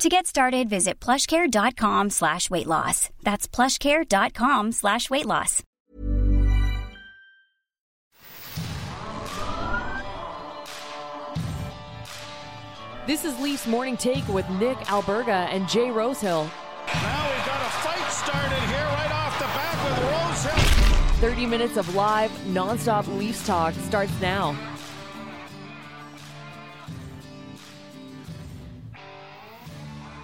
To get started, visit plushcare.com slash weight loss. That's plushcare.com slash weight loss. This is Leafs Morning Take with Nick Alberga and Jay Rosehill. Now we've got a fight started here right off the bat with Rosehill. 30 minutes of live, nonstop Leafs talk starts now.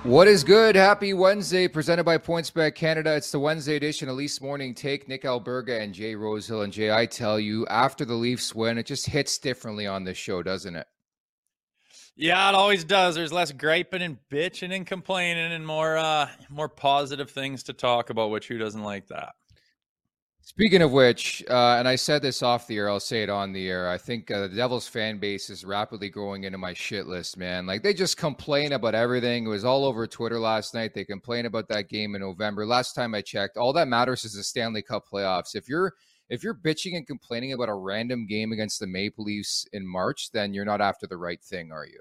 What is good? Happy Wednesday, presented by PointsBet Canada. It's the Wednesday edition Leafs Morning Take. Nick Alberga and Jay Rosehill. And Jay, I tell you, after the Leafs win, it just hits differently on this show, doesn't it? Yeah, it always does. There's less griping and bitching and complaining and more uh more positive things to talk about, which who doesn't like that? Speaking of which, uh, and I said this off the air, I'll say it on the air. I think uh, the Devils fan base is rapidly growing into my shit list, man. Like they just complain about everything. It was all over Twitter last night. They complain about that game in November. Last time I checked, all that matters is the Stanley Cup playoffs. If you're if you're bitching and complaining about a random game against the Maple Leafs in March, then you're not after the right thing, are you?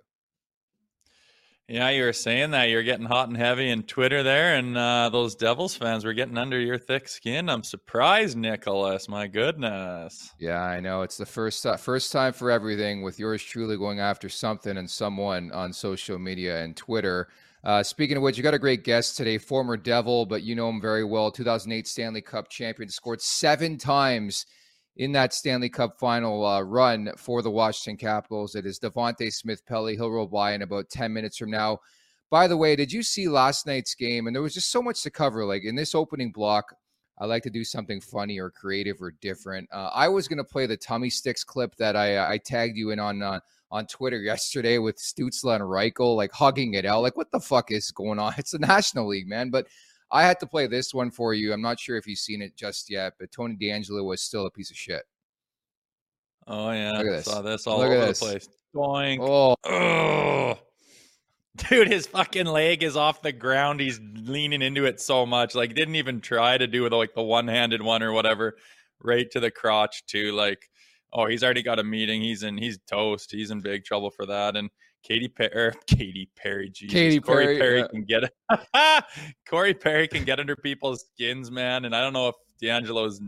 Yeah, you were saying that you're getting hot and heavy in Twitter there, and uh, those Devils fans were getting under your thick skin. I'm surprised, Nicholas. My goodness. Yeah, I know. It's the first uh, first time for everything with yours truly going after something and someone on social media and Twitter. Uh, speaking of which, you got a great guest today, former Devil, but you know him very well. 2008 Stanley Cup champion, scored seven times in that Stanley Cup final uh, run for the Washington Capitals. It is Devante Smith Pelly. He'll roll by in about 10 minutes from now. By the way, did you see last night's game? And there was just so much to cover. Like in this opening block, I like to do something funny or creative or different. Uh, I was going to play the tummy sticks clip that I, I tagged you in on uh, on Twitter yesterday with Stützle and Reichel, like hugging it out. Like, what the fuck is going on? It's the National League, man. But I had to play this one for you. I'm not sure if you've seen it just yet, but Tony DeAngelo was still a piece of shit. Oh yeah, Look at this. saw this all Look at over this. the place. Doink. Oh, Ugh. Dude, his fucking leg is off the ground. He's leaning into it so much. Like, didn't even try to do the like the one handed one or whatever, right to the crotch too. Like, oh, he's already got a meeting. He's in. He's toast. He's in big trouble for that. And Katy Perry, er, Katy Perry, Jesus, Katy Corey Perry, Perry yeah. can get Corey Perry can get under people's skins, man. And I don't know if DeAngelo's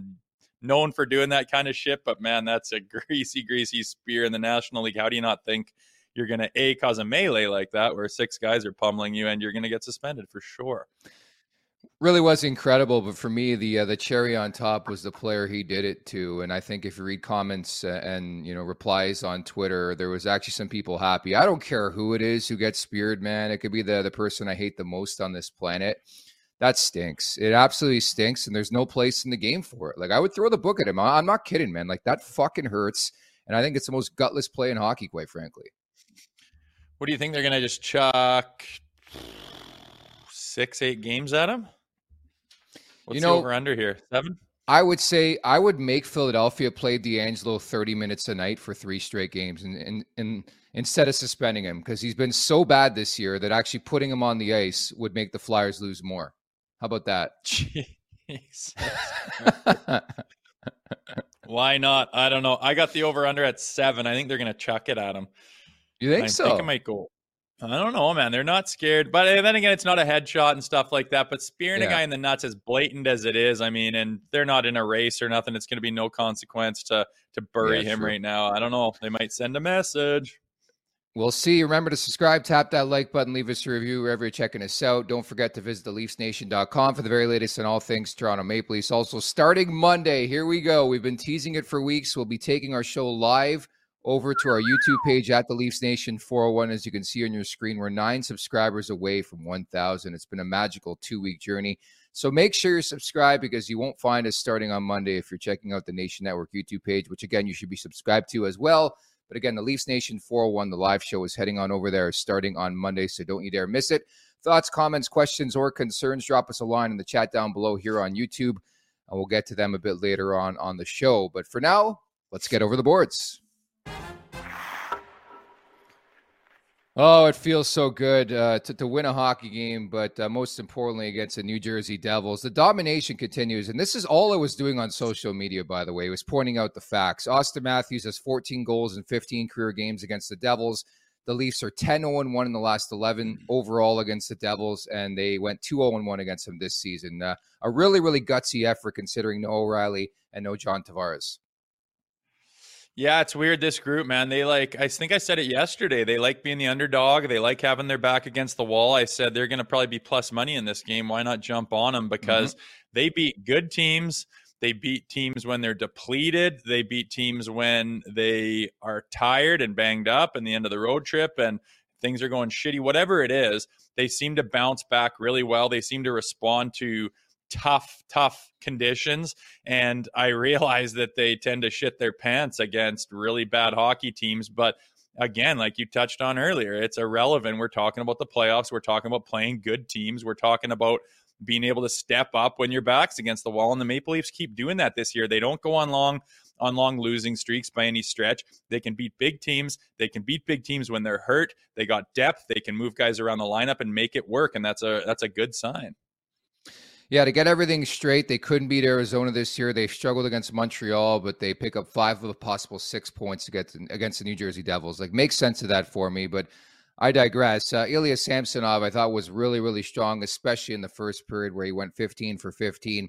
known for doing that kind of shit, but man, that's a greasy, greasy spear in the National League. How do you not think you're going to a cause a melee like that where six guys are pummeling you and you're going to get suspended for sure? Really was incredible. But for me, the uh, the cherry on top was the player he did it to. And I think if you read comments uh, and you know replies on Twitter, there was actually some people happy. I don't care who it is who gets speared, man. It could be the the person I hate the most on this planet. That stinks. It absolutely stinks, and there's no place in the game for it. Like I would throw the book at him. I'm not kidding, man. Like that fucking hurts. And I think it's the most gutless play in hockey, quite frankly. What do you think they're going to just chuck six, eight games at him? What's you know, over under here? Seven? I would say I would make Philadelphia play DeAngelo 30 minutes a night for three straight games and, and, and instead of suspending him because he's been so bad this year that actually putting him on the ice would make the Flyers lose more. How about that? Why not? I don't know. I got the over under at seven. I think they're going to chuck it at him. You think I so? I think it might go I don't know, man. They're not scared. But then again, it's not a headshot and stuff like that. But spearing yeah. a guy in the nuts, as blatant as it is, I mean, and they're not in a race or nothing. It's going to be no consequence to to bury yeah, him true. right now. I don't know. They might send a message. We'll see. Remember to subscribe, tap that like button, leave us a review wherever you're checking us out. Don't forget to visit theleafsnation.com for the very latest on all things Toronto Maple Leafs. Also, starting Monday, here we go. We've been teasing it for weeks. We'll be taking our show live over to our YouTube page at the Leafs Nation 401. As you can see on your screen, we're nine subscribers away from 1,000. It's been a magical two week journey. So make sure you're subscribed because you won't find us starting on Monday if you're checking out the Nation Network YouTube page, which again, you should be subscribed to as well. But again, the Leafs Nation 401, the live show is heading on over there starting on Monday. So don't you dare miss it. Thoughts, comments, questions, or concerns, drop us a line in the chat down below here on YouTube. And we'll get to them a bit later on on the show. But for now, let's get over the boards. Oh, it feels so good uh, to, to win a hockey game, but uh, most importantly against the New Jersey Devils. The domination continues, and this is all I was doing on social media, by the way, was pointing out the facts. Auston Matthews has 14 goals in 15 career games against the Devils. The Leafs are 10 0 1 in the last 11 overall against the Devils, and they went 2 0 1 against them this season. Uh, a really, really gutsy effort considering no O'Reilly and no John Tavares. Yeah, it's weird. This group, man, they like, I think I said it yesterday. They like being the underdog. They like having their back against the wall. I said they're going to probably be plus money in this game. Why not jump on them? Because mm-hmm. they beat good teams. They beat teams when they're depleted. They beat teams when they are tired and banged up in the end of the road trip and things are going shitty. Whatever it is, they seem to bounce back really well. They seem to respond to tough, tough conditions. And I realize that they tend to shit their pants against really bad hockey teams. But again, like you touched on earlier, it's irrelevant. We're talking about the playoffs. We're talking about playing good teams. We're talking about being able to step up when your back's against the wall. And the Maple Leafs keep doing that this year. They don't go on long on long losing streaks by any stretch. They can beat big teams. They can beat big teams when they're hurt. They got depth. They can move guys around the lineup and make it work. And that's a that's a good sign. Yeah, to get everything straight, they couldn't beat Arizona this year. They struggled against Montreal, but they pick up five of a possible six points to against against the New Jersey Devils. Like, makes sense of that for me, but I digress. Uh, Ilya Samsonov, I thought was really, really strong, especially in the first period where he went 15 for 15.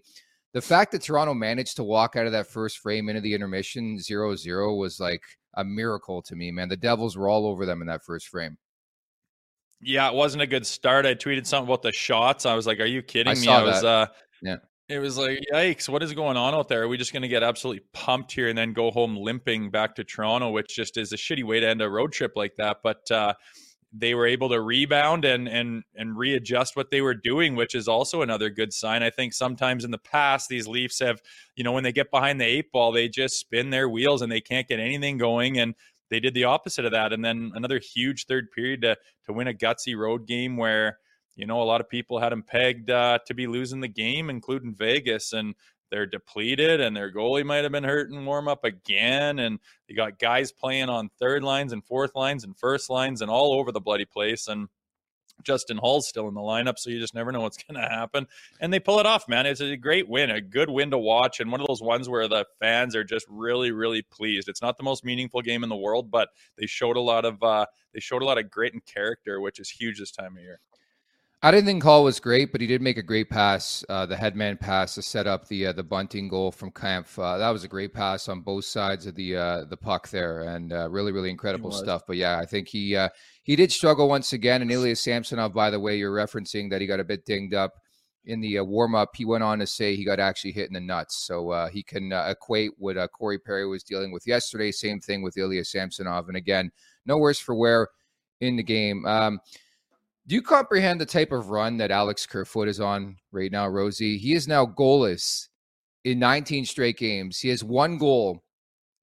The fact that Toronto managed to walk out of that first frame into the intermission 0 0 was like a miracle to me, man. The Devils were all over them in that first frame. Yeah, it wasn't a good start. I tweeted something about the shots. I was like, "Are you kidding I me?" I was, uh, yeah. It was like, yikes! What is going on out there? Are we just going to get absolutely pumped here and then go home limping back to Toronto, which just is a shitty way to end a road trip like that. But uh, they were able to rebound and and and readjust what they were doing, which is also another good sign. I think sometimes in the past these Leafs have, you know, when they get behind the eight ball, they just spin their wheels and they can't get anything going. And they did the opposite of that. And then another huge third period to to win a gutsy road game where you know a lot of people had them pegged uh, to be losing the game, including Vegas, and they're depleted, and their goalie might have been hurt in warm up again, and you got guys playing on third lines and fourth lines and first lines and all over the bloody place, and Justin Holl's still in the lineup, so you just never know what's going to happen. And they pull it off, man. It's a great win, a good win to watch, and one of those ones where the fans are just really, really pleased. It's not the most meaningful game in the world, but they showed a lot of uh, they showed a lot of grit and character, which is huge this time of year. I didn't think Holl was great, but he did make a great pass, uh, the headman pass to set up the uh, the bunting goal from Kampf. Uh, that was a great pass on both sides of the uh, the puck there, and uh, really really incredible stuff. But yeah, I think he uh, he did struggle once again. And Ilya Samsonov, by the way, you're referencing that he got a bit dinged up in the warm up. He went on to say he got actually hit in the nuts, so he can equate what Corey Perry was dealing with yesterday. Same thing with Ilya Samsonov, and again, no worse for wear in the game. Um, do you comprehend the type of run that Alex Kerfoot is on right now, Rosie? He is now goalless in 19 straight games. He has one goal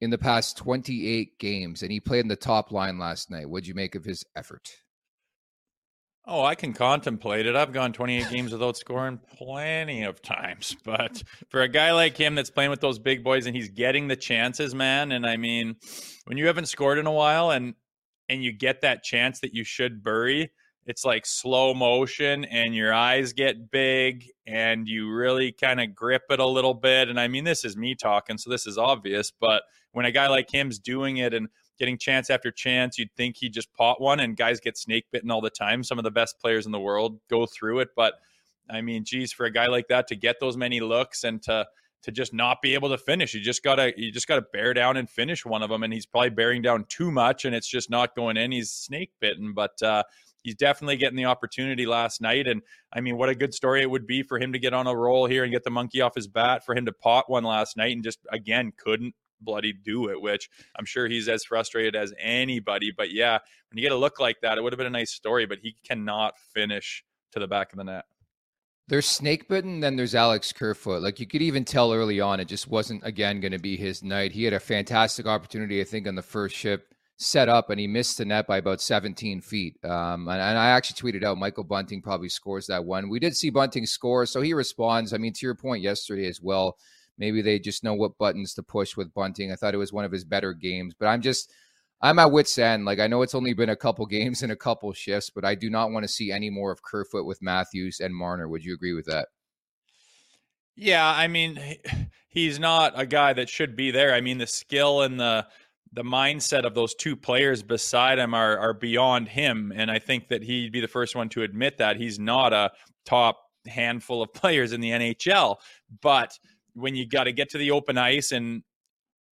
in the past 28 games, and he played in the top line last night. What'd you make of his effort? Oh, I can contemplate it. I've gone 28 games without scoring plenty of times. But for a guy like him that's playing with those big boys and he's getting the chances, man, and I mean, when you haven't scored in a while and and you get that chance that you should bury, it's like slow motion and your eyes get big and you really kind of grip it a little bit. And I mean, this is me talking, so this is obvious, but when a guy like him's doing it and getting chance after chance. You'd think he just pot one, and guys get snake bitten all the time. Some of the best players in the world go through it, but I mean, geez, for a guy like that to get those many looks and to to just not be able to finish, you just gotta you just gotta bear down and finish one of them. And he's probably bearing down too much, and it's just not going in. He's snake bitten, but. uh he's definitely getting the opportunity last night. And I mean, what a good story it would be for him to get on a roll here and get the monkey off his bat, for him to pot one last night and just again couldn't bloody do it, which I'm sure he's as frustrated as anybody. But yeah, when you get a look like that, it would have been a nice story, but he cannot finish to the back of the net. There's snake bitten, then there's Alex Kerfoot. Like you could even tell early on, it just wasn't again going to be his night. He had a fantastic opportunity, I think, on the first ship set up, and he missed the net by about 17 feet. Um, and, and, I actually tweeted out Michael Bunting probably scores that one. We did see Bunting score, so he responds. I mean, to your point yesterday as well, Maybe they just know what buttons to push with Bunting. I thought it was one of his better games, but I'm just I'm at wit's end. Like I know it's only been a couple games and a couple shifts, but I do not want to see any more of Kerfoot with Matthews and Marner. Would you agree with that? Yeah, I mean, he's not a guy that should be there. I mean, the skill and the the mindset of those two players beside him are are beyond him, and I think that he'd be the first one to admit that he's not a top handful of players in the NHL. But when you got to get to the open ice and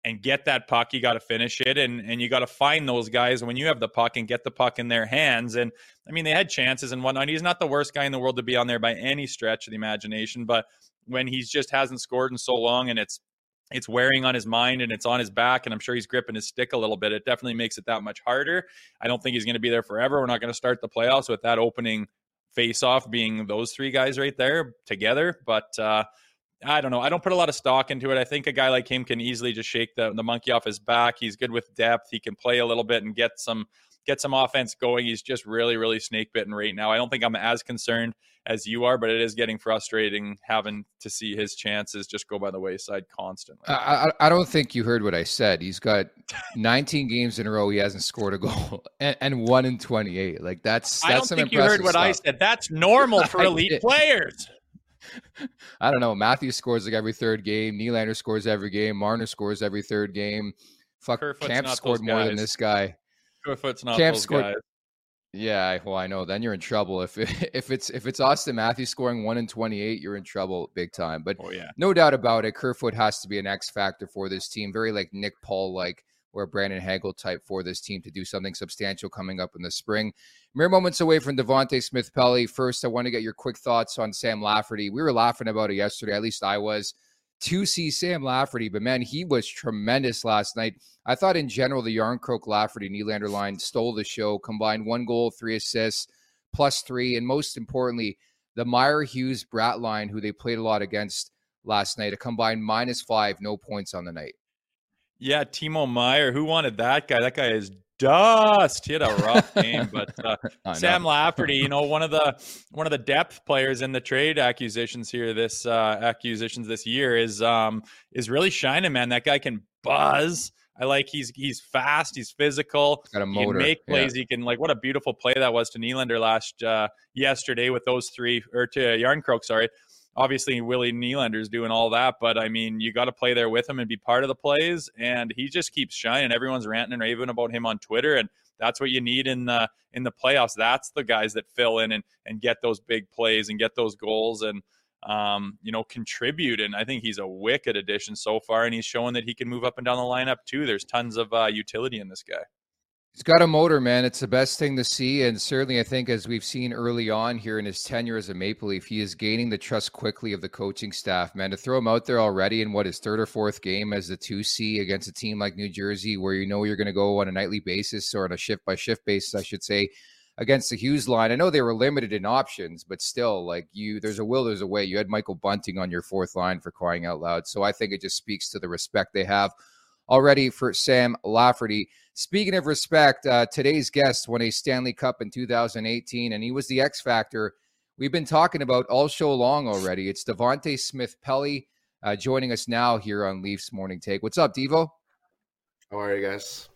and get that puck, you got to finish it, and and you got to find those guys when you have the puck and get the puck in their hands. And I mean, they had chances and whatnot. He's not the worst guy in the world to be on there by any stretch of the imagination, but when he's just hasn't scored in so long and it's it's wearing on his mind and it's on his back and i'm sure he's gripping his stick a little bit it definitely makes it that much harder i don't think he's going to be there forever we're not going to start the playoffs with that opening face off being those three guys right there together but uh I don't know. I don't put a lot of stock into it. I think a guy like him can easily just shake the, the monkey off his back. He's good with depth. He can play a little bit and get some get some offense going. He's just really, really snake bitten right now. I don't think I'm as concerned as you are, but it is getting frustrating having to see his chances just go by the wayside constantly. I, I, don't think you heard what I said. He's got 19 games in a row he hasn't scored a goal and, and one in 28. Like that's that's I don't think you heard what stuff. I said. That's normal for elite players. I don't know. Matthew scores like every third game. Nylander scores every game. Marner scores every third game. Fuck, Kerfoot's Kampf scored more than this guy. Kerfoot's not Kampf those scored, guys. Yeah, well, I know. Then you're in trouble. If if it's if it's Auston Matthews scoring one in twenty eight, you're in trouble big time. But oh, yeah. no doubt about it, Kerfoot has to be an X factor for this team. Very like Nick Paul like or Brandon Hagel type for this team to do something substantial coming up in the spring. Mere moments away from Devante Smith Pelly. First, I want to get your quick thoughts on Sam Lafferty. We were laughing about it yesterday, at least I was. To see Sam Lafferty, but man, he was tremendous last night. I thought in general the Järnkrok Lafferty Nylander line stole the show, combined one goal, three assists, plus three, and most importantly, the Meier Hughes Bratt line, who they played a lot against last night, a combined minus five, no points on the night. Yeah, Timo Meier, Who wanted that guy? That guy is dust. He had a rough game, but uh, Sam Lafferty, you know, one of the one of the depth players in the trade acquisitions here this uh, acquisitions this year is um is really shining, man. That guy can buzz. I like he's he's fast, he's physical, got a motor. He can make plays. Yeah. He can like what a beautiful play that was to Nylander last uh, yesterday with those three or to Järnkrok, sorry obviously Willie Nylander's doing all that, but I mean, you got to play there with him and be part of the plays. And he just keeps shining. Everyone's ranting and raving about him on Twitter, and that's what you need in the in the playoffs. That's the guys that fill in and and get those big plays and get those goals and um, you know, contribute. And I think he's a wicked addition so far, and he's showing that he can move up and down the lineup too. There's tons of uh, utility in this guy. He's got a motor, man. It's the best thing to see. And certainly, I think, as we've seen early on here in his tenure as a Maple Leaf, he is gaining the trust quickly of the coaching staff, man. To throw him out there already in what his third or fourth game as the 2C against a team like New Jersey, where you know you're going to go on a nightly basis or on a shift by shift basis, I should say, against the Hughes line. I know they were limited in options, but still, like you, there's a will, there's a way. You had Michael Bunting on your fourth line for crying out loud. So I think it just speaks to the respect they have already for Sam Lafferty. Speaking of respect, uh, today's guest won a Stanley Cup in 2018, and he was the X Factor we've been talking about all show long already. It's Devante Smith Pelly uh, joining us now here on Leafs Morning Take. What's up, Devo? How are you guys?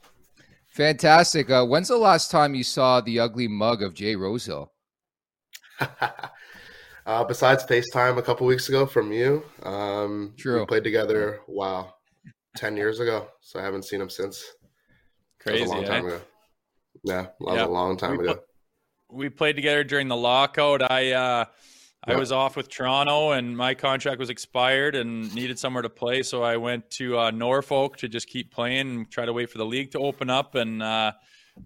Fantastic. Uh, when's the last time you saw the ugly mug of Jay Rosehill? uh, besides FaceTime a couple weeks ago from you, um, True. We played together. Wow, ten years ago. So I haven't seen him since. Crazy. A long eh? time ago. Yeah, that was Yeah. a long time We ago. put- we played together during the lockout. I uh, I was off with Toronto, and my contract was expired, and needed somewhere to play. So I went to uh, Norfolk to just keep playing and try to wait for the league to open up. And uh,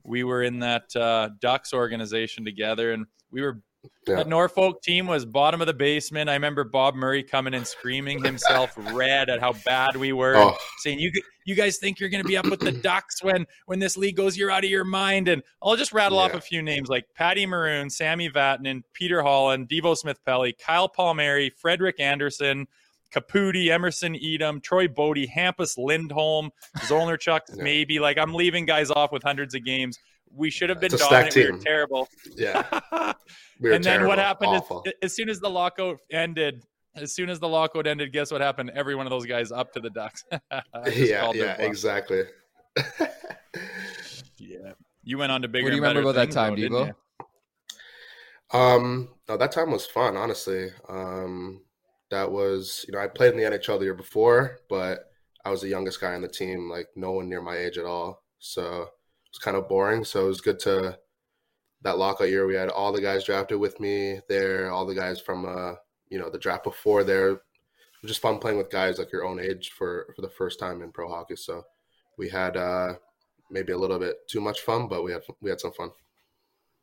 we were in that uh, Ducks organization together, and we were Yeah. that Norfolk team was bottom of the basement. I remember Bob Murray coming and screaming himself red at how bad we were, Oh. saying, "You you guys think you're going to be up with the Ducks when when this league goes? You're out of your mind." And I'll just rattle off a few names like Patty Maroon, Sammy Vatanen, Peter Holland, Devo Smith Pelly, Kyle Palmieri, Frederik Andersen. Caputi, Emerson Etem, Troy Bodie, Hampus Lindholm, Zolnierczyk, Yeah. maybe. Like I'm leaving guys off with hundreds of games. We should have been It's a stacked dominant. We were terrible. Yeah, we were and then what happened is, as soon as the lockout ended, as soon as the lockout ended, guess what happened? Every one of those guys up to the Ducks. Yeah, yeah, exactly. Yeah, you went on to bigger. What do you and remember better about that time, things, though, didn't Devo? Um, no, that time was fun, honestly. Um, that was, you know, I played in the NHL the year before, but I was the youngest guy on the team, like no one near my age at all. So it was kind of boring. So it was good to that lockout year. We had all the guys drafted with me there, all the guys from, uh, you know, the draft before there. Just fun playing with guys like your own age for for the first time in pro hockey. So we had uh, maybe a little bit too much fun, but we had we had some fun.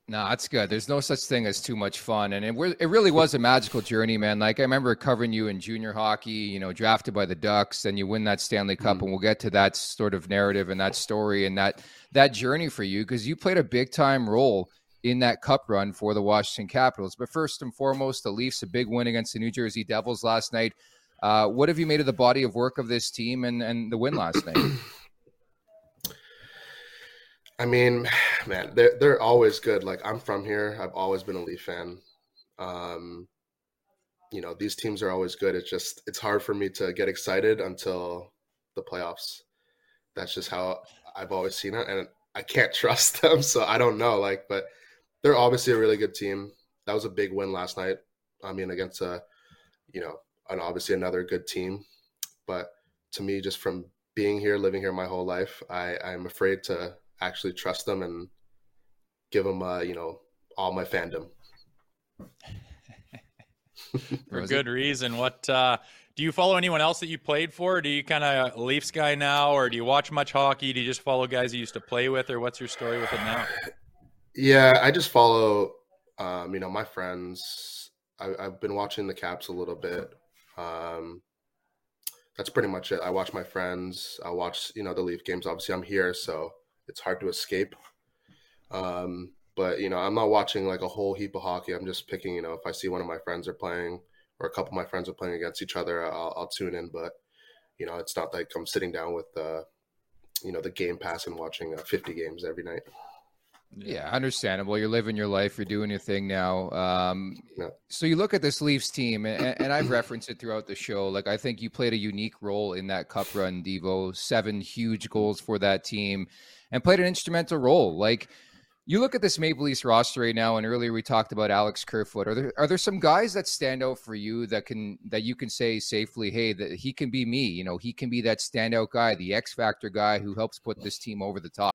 No, that's good. There's no such thing as too much fun, and it, it really was a magical journey, man. Like I remember covering you in junior hockey. You know, drafted by the Ducks, and you win that Stanley Cup, and we'll get to that sort of narrative and that story and that that journey for you because you played a big time role in that Cup run for the Washington Capitals. But first and foremost, the Leafs a big win against the New Jersey Devils last night. Uh, what have you made of the body of work of this team and and the win last night? I mean, man, they're they're always good. Like I'm from here. I've always been a Leaf fan. Um, you know, these teams are always good. It's just it's hard for me to get excited until the playoffs. That's just how I've always seen it, and I can't trust them. So I don't know. Like, but they're obviously a really good team. That was a big win last night. I mean, against a, you know, and obviously another good team. But to me, just from being here, living here my whole life, I I'm afraid to actually trust them and give them, uh, you know, all my fandom. For good reason. What uh, do you follow anyone else that you played for? Do you kind of Leafs guy now, or do you watch much hockey? Do you just follow guys you used to play with, or what's your story with it now? Yeah, I just follow, um, you know, my friends. I, I've been watching the Caps a little bit. Um, that's pretty much it. I watch my friends. I watch, you know, the Leaf games. Obviously, I'm here, so it's hard to escape. Um, but you know, I'm not watching like a whole heap of hockey. I'm just picking. You know, if I see one of my friends are playing, or a couple of my friends are playing against each other, I'll, I'll tune in. But you know, it's not like I'm sitting down with, uh, you know, the Game Pass and watching uh, 50 games every night. Yeah, understandable. You're living your life. You're doing your thing now. Um, Yeah. So you look at this Leafs team, and, and I've referenced it throughout the show. Like I think you played a unique role in that Cup run, Devo. Seven huge goals for that team, and played an instrumental role. Like you look at this Maple Leafs roster right now, and earlier we talked about Alex Kerfoot. Are there are there some guys that stand out for you that can that you can say safely, hey, that he can be me. You know, he can be that standout guy, the X factor guy who helps put this team over the top.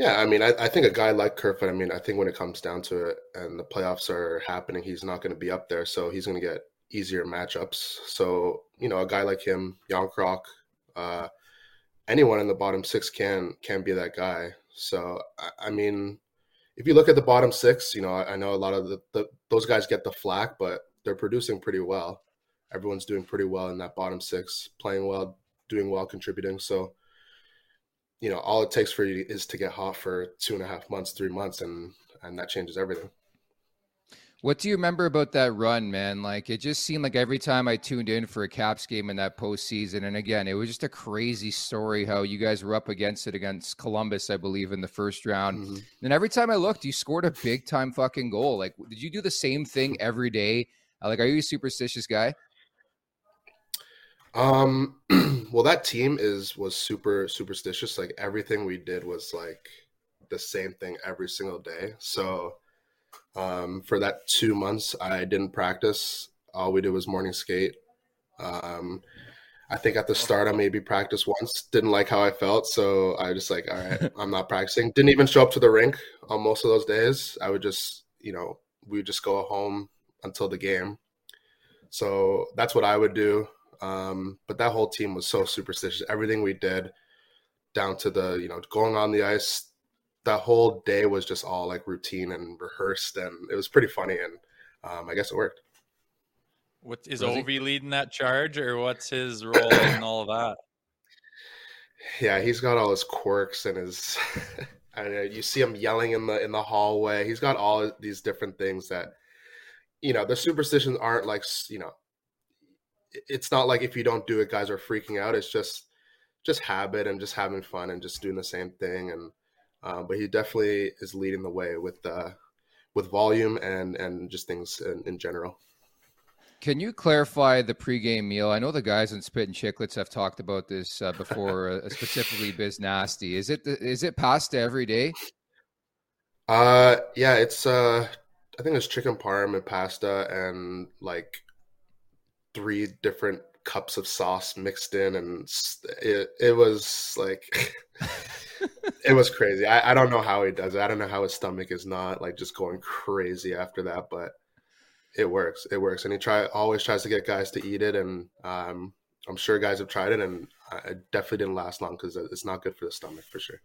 Yeah, I mean, I, I think a guy like Kerfoot, I mean, I think when it comes down to it and the playoffs are happening, he's not going to be up there. So he's going to get easier matchups. So, you know, a guy like him, Järnkrok, uh, anyone in the bottom six can can be that guy. So, I, I mean, if you look at the bottom six, you know, I, I know a lot of the, the, those guys get the flack, but they're producing pretty well. Everyone's doing pretty well in that bottom six, playing well, doing well, contributing. So, you know, all it takes for you is to get hot for two and a half months, three months, and and that changes everything. What do you remember about that run, man? Like it just seemed like every time I tuned in for a Caps game in that postseason, and again, it was just a crazy story how you guys were up against it against Columbus, I believe, in the first round. Mm-hmm. And every time I looked, you scored a big time fucking goal. Like, did you do the same thing every day? Like, are you a superstitious guy? Um, well, that team is was super superstitious. Like everything we did was like the same thing every single day. So um, for that two months, I didn't practice. All we did was morning skate. Um, I think at the start I maybe practiced once. Didn't like how I felt, so I was just like, all right, I'm not practicing. Didn't even show up to the rink on most of those days. I would just, you know, we would just go home until the game. So that's what I would do. Um, but that whole team was so superstitious. Everything we did, down to the, you know, going on the ice, that whole day was just all like routine and rehearsed, and it was pretty funny. And um, I guess it worked. What is Ovi leading that charge, or what's his role in all of that? Yeah, he's got all his quirks and his. I know, you see him yelling in the in the hallway. He's got all these different things that, you know, the superstitions aren't like you know. It's not like if you don't do it, guys are freaking out. It's just, just habit and just having fun and just doing the same thing and uh, but he definitely is leading the way with uh, with volume and and just things in, in, general. Can you clarify the pregame meal? I know the guys in Spittin' Chiclets have talked about this uh, before, uh, specifically Biz Nasty. Is it is it pasta every day? Uh, yeah, it's uh, I think it's chicken parm and pasta and like three different cups of sauce mixed in, and it it was like. it was crazy. I, I don't know how he does it. I don't know how his stomach is not like just going crazy after that, but it works. It works, and he try always tries to get guys to eat it, and um, I'm sure guys have tried it, and it definitely didn't last long because it's not good for the stomach for sure.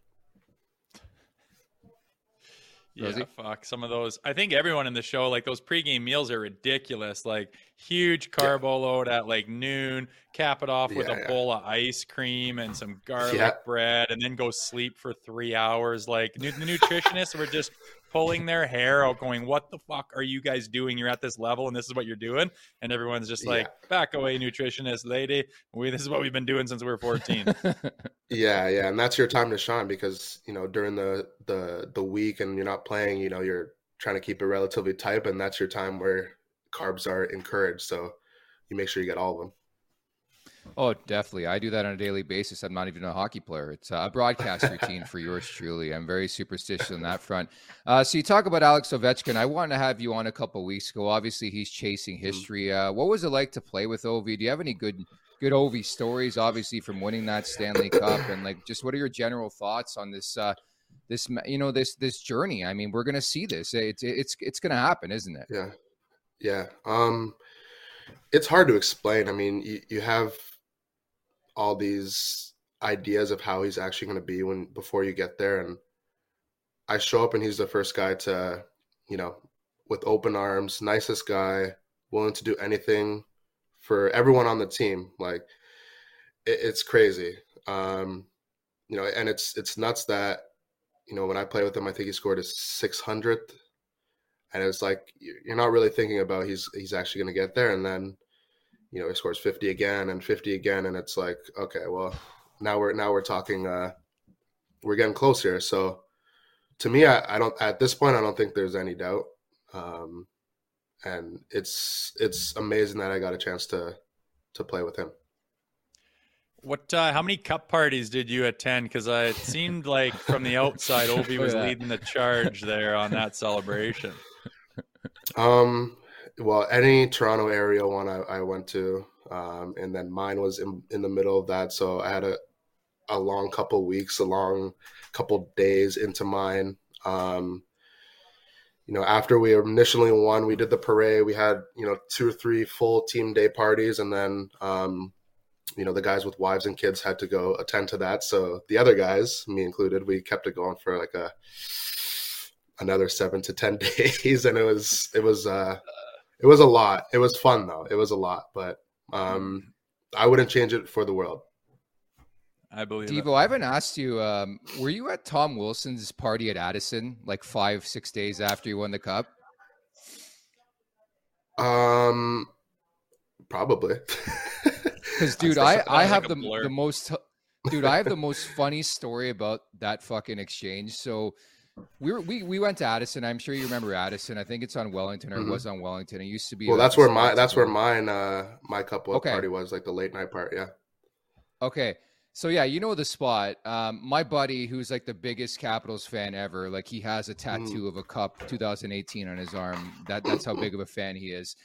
Yeah, Rosie? fuck some of those. I think everyone in the show, like those pregame meals, are ridiculous. Like huge carbo yeah. load at like noon, cap it off with yeah, a bowl of ice cream and some garlic bread, and then go sleep for three hours. Like the nutritionists were just pulling their hair out, going, "What the fuck are you guys doing? You're at this level, and this is what you're doing." And everyone's just like, yeah. "Back away, nutritionist lady. We this is what we've been doing since we were 14." yeah, yeah, and that's your time to shine because you know during the the the week and you're not playing, you know you're trying to keep it relatively tight, and that's your time where carbs are encouraged. So you make sure you get all of them. Oh, definitely. I do that on a daily basis. I'm not even a hockey player. It's a broadcast routine for yours truly. I'm very superstitious on that front. Uh, so you talk about Alex Ovechkin. I wanted to have you on a couple weeks ago. Obviously, he's chasing mm-hmm. history. Uh, what was it like to play with Ovi? Do you have any good good Ovi stories, obviously from winning that Stanley Cup, and like just what are your general thoughts on this? Uh, this you know this this journey. I mean, we're gonna see this. It's it's it's gonna happen, isn't it? Yeah, yeah. Um, it's hard to explain. I mean, you, you have all these ideas of how he's actually going to be when before you get there, and I show up and he's the first guy to, you know, with open arms, nicest guy, willing to do anything for everyone on the team. Like it, it's crazy. Um, you know, and it's it's nuts that you know when I play with him, I think he scored his 600th, and it's like you're not really thinking about he's he's actually going to get there, and then you know he scores 50 again and 50 again, and it's like okay, well now we're now we're talking. Uh, we're getting close here, so to me, I, I don't at this point I don't think there's any doubt. Um, and it's it's amazing that I got a chance to to play with him. What? Uh, how many cup parties did you attend? Because uh, it seemed like from the outside, Ovi was leading the charge there on that celebration. Um, well, any Toronto area one I, I went to, um, and then mine was in in the middle of that, so I had a a long couple weeks, a long couple days into mine. Um, you know, after we initially won, we did the parade. We had, you know, two or three full team day parties. And then, um, you know, the guys with wives and kids had to go attend to that. So the other guys, me included, we kept it going for like a, another seven to 10 days. And it was, it was, uh, it was a lot. It was fun though. It was a lot, but, um, I wouldn't change it for the world. I believe. Devo, it. I haven't asked you. Um, were you at Tom Wilson's party at Addison like five, six days after you won the cup? Um, probably. Because, dude, I I have like the the most. Dude, I have the most funny story about that fucking exchange. So, we were, we we went to Addison. I'm sure you remember Addison. I think it's on Wellington or mm-hmm. it was on Wellington. It used to be. Well, that's where my that's where mine uh my couple okay. party was like the late night part. Yeah. Okay. So yeah, you know the spot. Um, my buddy, who's like the biggest Capitals fan ever, like he has a tattoo mm. of a cup 2018 on his arm. That that's how big of a fan he is.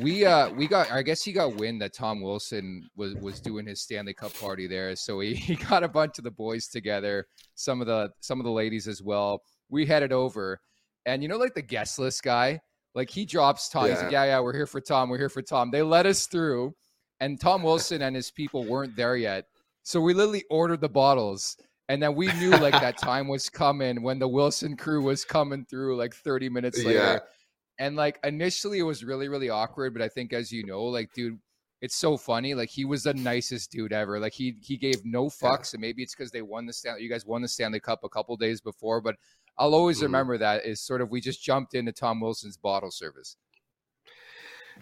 We uh we got I guess he got wind that Tom Wilson was was doing his Stanley Cup party there, so he, he got a bunch of the boys together, some of the some of the ladies as well. We headed over, and you know like the guest list guy, like he drops Tom. Yeah. He's like, yeah, yeah, we're here for Tom. We're here for Tom. They let us through, and Tom Wilson and his people weren't there yet so we literally ordered the bottles. And then we knew like that time was coming when the Wilson crew was coming through like 30 minutes later. Yeah. And like initially it was really, really awkward. But I think as you know, like, dude, it's so funny. Like he was the nicest dude ever. Like he he gave no fucks. Yeah. And maybe it's because they won the Stanley. You guys won the Stanley Cup a couple days before, but I'll always mm remember that is sort of we just jumped into Tom Wilson's bottle service.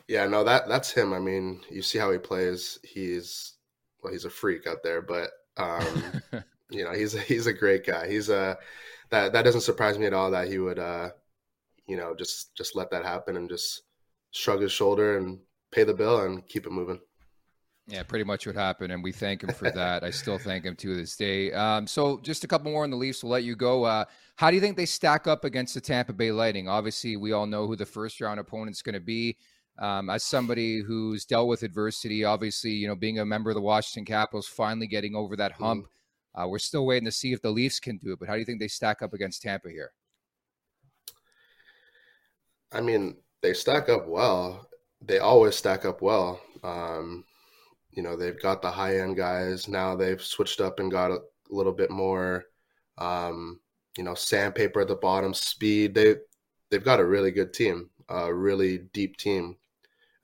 Yeah, no, that that's him. I mean, you see how he plays. He's well, he's a freak out there, but um, you know, he's a, he's a great guy. He's a that that doesn't surprise me at all that he would uh, you know just just let that happen and just shrug his shoulder and pay the bill and keep it moving. Yeah, pretty much what happened, and we thank him for that. I still thank him to this day. Um, so, just a couple more on the Leafs. We'll let you go. Uh, how do you think they stack up against the Tampa Bay Lightning? Obviously, we all know who the first round opponent's going to be um, as somebody who's dealt with adversity, obviously, you know, being a member of the Washington Capitals, finally getting over that mm-hmm. hump. Uh, we're still waiting to see if the Leafs can do it. But how do you think they stack up against Tampa here? I mean, they stack up well. They always stack up well. Um, you know, they've got the high end guys. Now they've switched up and got a little bit more, um, you know, sandpaper at the bottom, speed. They they've got a really good team, a really deep team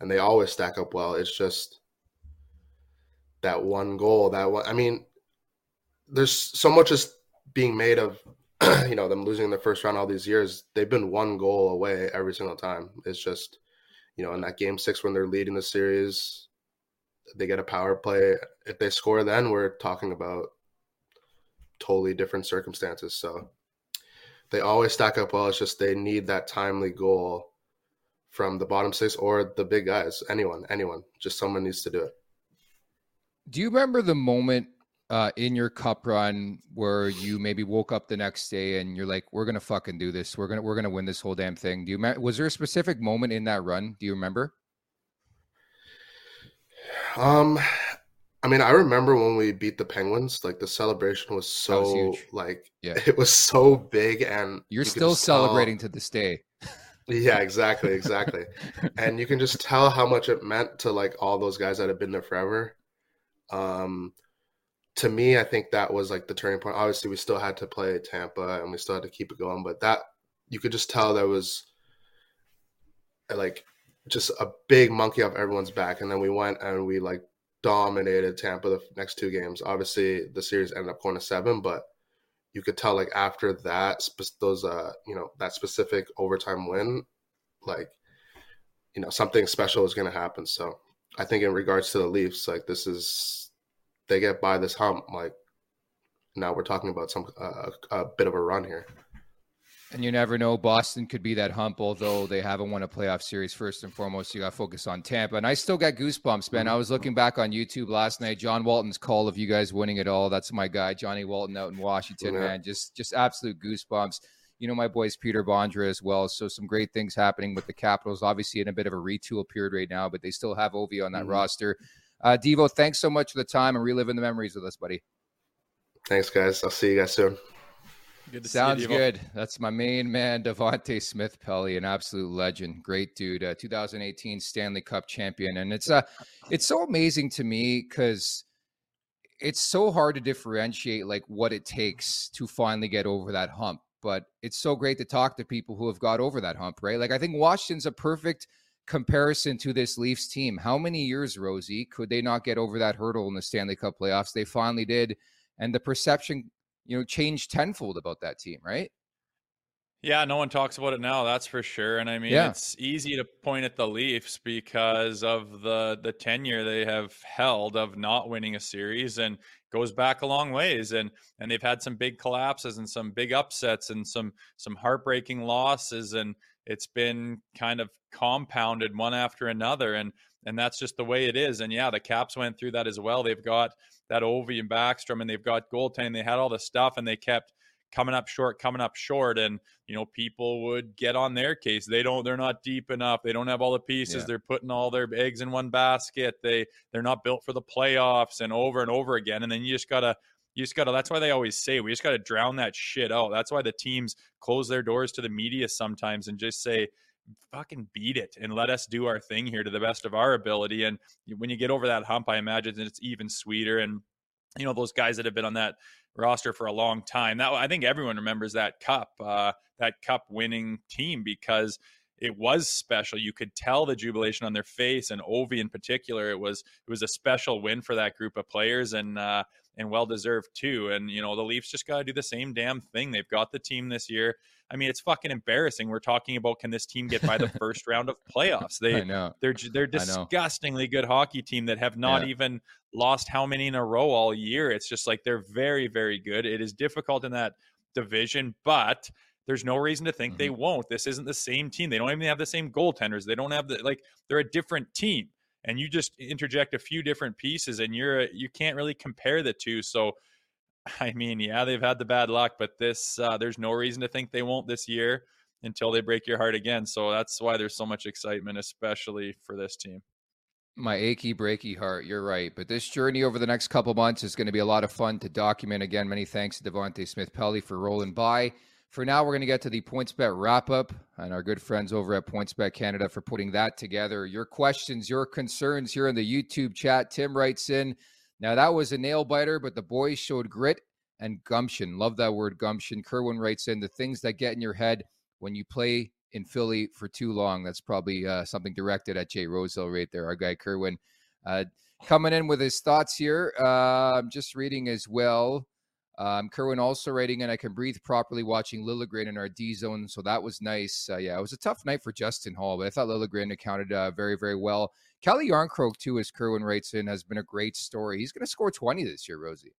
and they always stack up well. It's just that one goal, that one. I mean, there's so much is being made of, you know, them losing in the first round all these years. They've been one goal away every single time. It's just, you know, in that game six when they're leading the series, they get a power play. If they score, then we're talking about totally different circumstances. So they always stack up well. It's just they need that timely goal from the bottom six or the big guys. Anyone, anyone. Just someone needs to do it. Do you remember the moment uh, in your cup run where you maybe woke up the next day and you're like, "We're gonna fucking do this. We're gonna we're gonna win this whole damn thing." Do you was there a specific moment in that run? Do you remember? Um, I mean, I remember when we beat the Penguins, like the celebration was so was like yeah. it was so big and you're you still celebrating tell... to this day. Yeah, exactly, exactly. and you can just tell how much it meant to like all those guys that have been there forever. Um to me, I think that was like the turning point. Obviously, we still had to play Tampa and we still had to keep it going, but that you could just tell there was like just a big monkey off everyone's back. And then we went and we like dominated Tampa the next two games. Obviously, the series ended up going to seven, but you could tell like after that, those uh, you know, that specific overtime win, like, you know, something special was going to happen. So I think in regards to the Leafs, like this is they get by this hump, like now we're talking about some uh, a bit of a run here. And you never know. Boston could be that hump, although they haven't won a playoff series. First and foremost, you got to focus on Tampa. And I still got goosebumps, man. I was looking back on YouTube last night. John Walton's call of you guys winning it all. That's my guy, Johnny Walton, out in Washington, yeah. man. Just, just absolute goosebumps. You know, my boys Peter Bondra as well. So some great things happening with the Capitals. Obviously, in a bit of a retool period right now, but they still have Ovi on that mm-hmm. roster. Uh, Devo, thanks so much for the time and reliving the memories with us, buddy. Thanks, guys. I'll see you guys soon. Good Sounds you, good. That's my main man, Devante Smith-Pelly, an absolute legend, great dude. Uh, 2018 Stanley Cup champion, and it's uh, it's so amazing to me because it's so hard to differentiate like what it takes to finally get over that hump. But it's so great to talk to people who have got over that hump, right? Like I think Washington's a perfect comparison to this Leafs team. How many years, Rosie, could they not get over that hurdle in the Stanley Cup playoffs? They finally did. And the perception you know, changed tenfold about that team, right? Yeah, no one talks about it now, that's for sure. And I mean, yeah. it's easy to point at the Leafs because of the the tenure they have held of not winning a series and goes back a long ways and and they've had some big collapses and some big upsets and some some heartbreaking losses and it's been kind of compounded one after another and and that's just the way it is. And yeah, the Caps went through that as well. They've got that Ovi and Backstrom, and they've got goaltending. They had all the stuff, and they kept coming up short, coming up short, and you know people would get on their case. They don't, they're not deep enough. They don't have all the pieces. Yeah. They're putting all their eggs in one basket. They they're not built for the playoffs, and over and over again. And then you just gotta. You just gotta. That's why they always say we just gotta drown that shit out. That's why the teams close their doors to the media sometimes and just say, fucking beat it and let us do our thing here to the best of our ability. And when you get over that hump, I imagine it's even sweeter. And you know those guys that have been on that roster for a long time. That I think everyone remembers that cup, uh, that cup winning team because it was special. You could tell the jubilation on their face, and Ovi in particular. It was it was a special win for that group of players, and uh, and well deserved too. And you know the Leafs just got to do the same damn thing. They've got the team this year. I mean, it's fucking embarrassing. We're talking about can this team get by the first round of playoffs? They know. they're they're disgustingly good hockey team that have not yeah. even lost how many in a row all year. It's just like they're very very good. It is difficult in that division, but there's no reason to think mm-hmm. they won't. This isn't the same team. They don't even have the same goaltenders. They don't have the like they're a different team. And you just interject a few different pieces and you're you can't really compare the two. So I mean, yeah, they've had the bad luck, but this uh, there's no reason to think they won't this year until they break your heart again. So that's why there's so much excitement, especially for this team. My achy, breaky heart. You're right. But this journey over the next couple months is going to be a lot of fun to document. Again, many thanks to Devante Smith-Pelly for rolling by. For now, we're going to get to the PointsBet wrap up and our good friends over at PointsBet Canada for putting that together. Your questions, your concerns here in the YouTube chat. Tim writes in, now, that was a nail biter, but the boys showed grit and gumption. Love that word, gumption. Kerwin writes in the things that get in your head when you play in Philly for too long. That's probably uh, something directed at Jay Rosehill right there, our guy Kerwin. Uh, coming in with his thoughts here. Uh, I'm just reading as well. Um, Kerwin also writing, and I can breathe properly watching Liljegren in our D zone. So that was nice. Uh, yeah, it was a tough night for Justin Holl, but I thought Liljegren accounted uh, very, very well. Calle Järnkrok, too, as Kerwin writes in, has been a great story. He's going to score 20 this year, Rosie.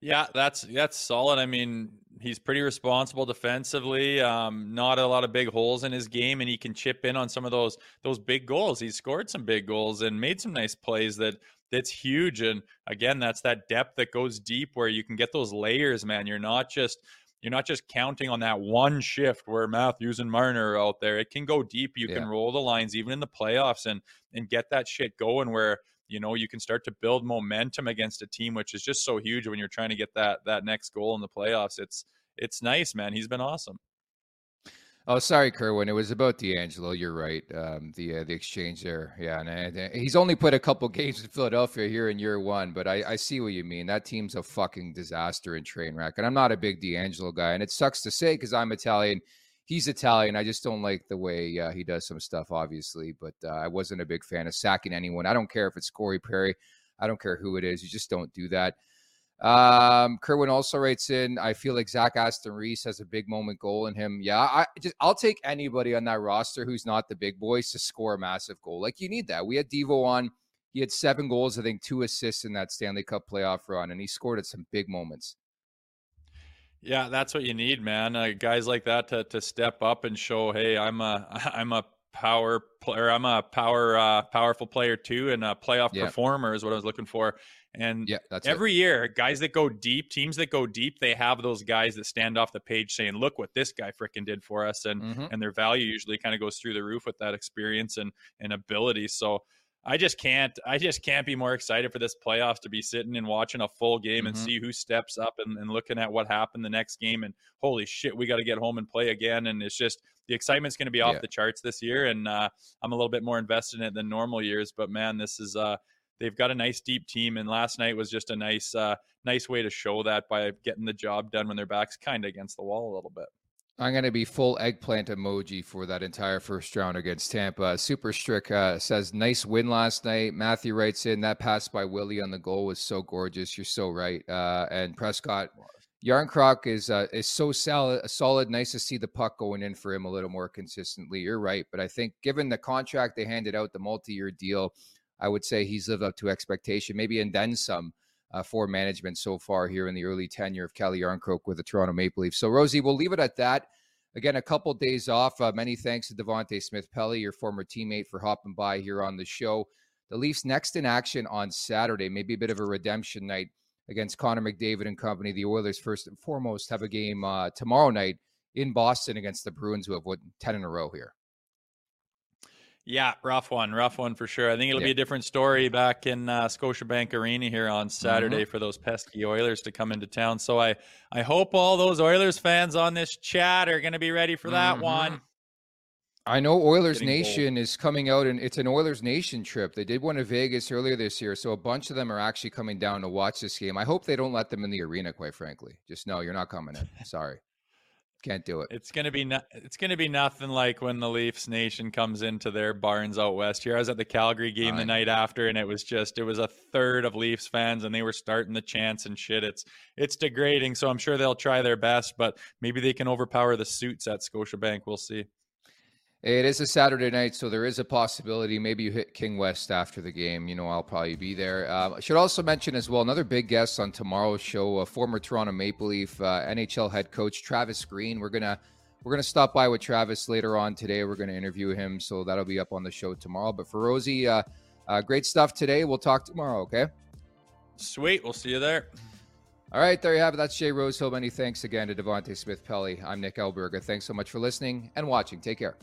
Yeah, that's that's solid. I mean, he's pretty responsible defensively. Um, not a lot of big holes in his game, and he can chip in on some of those those big goals. He's scored some big goals and made some nice plays that that's huge. And again, that's that depth that goes deep where you can get those layers, man. You're not just you're not just counting on that one shift where Matthews and Marner are out there. It can go deep. You yeah. can roll the lines even in the playoffs and and get that shit going where you know, you can start to build momentum against a team, which is just so huge when you're trying to get that that next goal in the playoffs. It's it's nice, man. He's been awesome. Oh, sorry, Kerwin. It was about DeAngelo. You're right. Um, the uh, the exchange there. Yeah, and, and, he's only put a couple games in Philadelphia here in year one, but I, I see what you mean. That team's a fucking disaster and train wreck. And I'm not a big DeAngelo guy, and it sucks to say because I'm Italian. He's Italian. I just don't like the way uh, he does some stuff, obviously. But uh, I wasn't a big fan of sacking anyone. I don't care if it's Corey Perry. I don't care who it is. You just don't do that. Um, Kerwin also writes in, I feel like Zach Aston-Reese has a big moment goal in him. Yeah, I just I'll take anybody on that roster who's not the big boys to score a massive goal. Like you need that. We had Devo on. He had seven goals, I think two assists in that Stanley Cup playoff run, and he scored at some big moments. Yeah, that's what you need, man. Uh, guys like that to to step up and show, hey, I'm a I'm a power player. I'm a power uh, powerful player too, and a playoff yeah. performer is what I was looking for. And yeah, that's every it. year, guys that go deep, teams that go deep, they have those guys that stand off the page saying, "Look what this guy freaking did for us," and mm-hmm. and their value usually kind of goes through the roof with that experience and and ability. So I just can't I just can't be more excited for this playoffs to be sitting and watching a full game mm-hmm. and see who steps up and, and, looking at what happened the next game and holy shit we got to get home and play again and it's just the excitement's going to be off yeah. the charts this year and uh, I'm a little bit more invested in it than normal years but man this is uh, they've got a nice deep team, and last night was just a nice uh, nice way to show that by getting the job done when their backs kind of against the wall a little bit. I'm going to be full eggplant emoji for that entire first round against Tampa. Super Strick uh, says, nice win last night. Matthew writes in, that pass by Willie on the goal was so gorgeous. You're so right. Uh, and Prescott, Järnkrok is uh, is so solid, solid. Nice to see the puck going in for him a little more consistently. You're right. But I think given the contract they handed out, the multi year deal, I would say he's lived up to expectation, maybe and then some uh, for management so far here in the early tenure of Calle Järnkrok with the Toronto Maple Leafs. So, Rosie, we'll leave it at that. Again, a couple days off. Uh, many thanks to Devante Smith-Pelly, your former teammate, for hopping by here on the show. The Leafs next in action on Saturday, maybe a bit of a redemption night against Connor McDavid and company. The Oilers, first and foremost, have a game uh, tomorrow night in Boston against the Bruins, who have won 10 in a row here. Yeah, rough one, rough one for sure. I think it'll yeah. be a different story back in uh, Scotiabank Arena here on Saturday mm-hmm. for those pesky Oilers to come into town. So I, I hope all those Oilers fans on this chat are going to be ready for that mm-hmm. one. I know Oilers Nation is coming out, and it's an Oilers Nation trip. They did one to Vegas earlier this year, so a bunch of them are actually coming down to watch this game. I hope they don't let them in the arena. Quite frankly, just no, you're not coming in. Sorry. Can't do it. It's gonna be no, it's gonna be nothing like when the Leafs Nation comes into their barns out west. Here, I was at the Calgary game the night after, and it was just it was a third of Leafs fans, and they were starting the chants and shit. It's it's degrading. So I'm sure they'll try their best, but maybe they can overpower the suits at Scotiabank. We'll see. It is a Saturday night, so there is a possibility. Maybe you hit King West after the game. You know, I'll probably be there. Uh, I should also mention as well another big guest on tomorrow's show, a former Toronto Maple Leaf uh, NHL head coach Travis Green. We're gonna we're gonna stop by with Travis later on today. We're gonna interview him, so that'll be up on the show tomorrow. But for Rosie, uh, uh great stuff today. We'll talk tomorrow. Okay. Sweet. We'll see you there. All right, there you have it. That's Jay Rosehill. Many thanks again to Devante Smith-Pelly. I'm Nick Alberga. Thanks so much for listening and watching. Take care.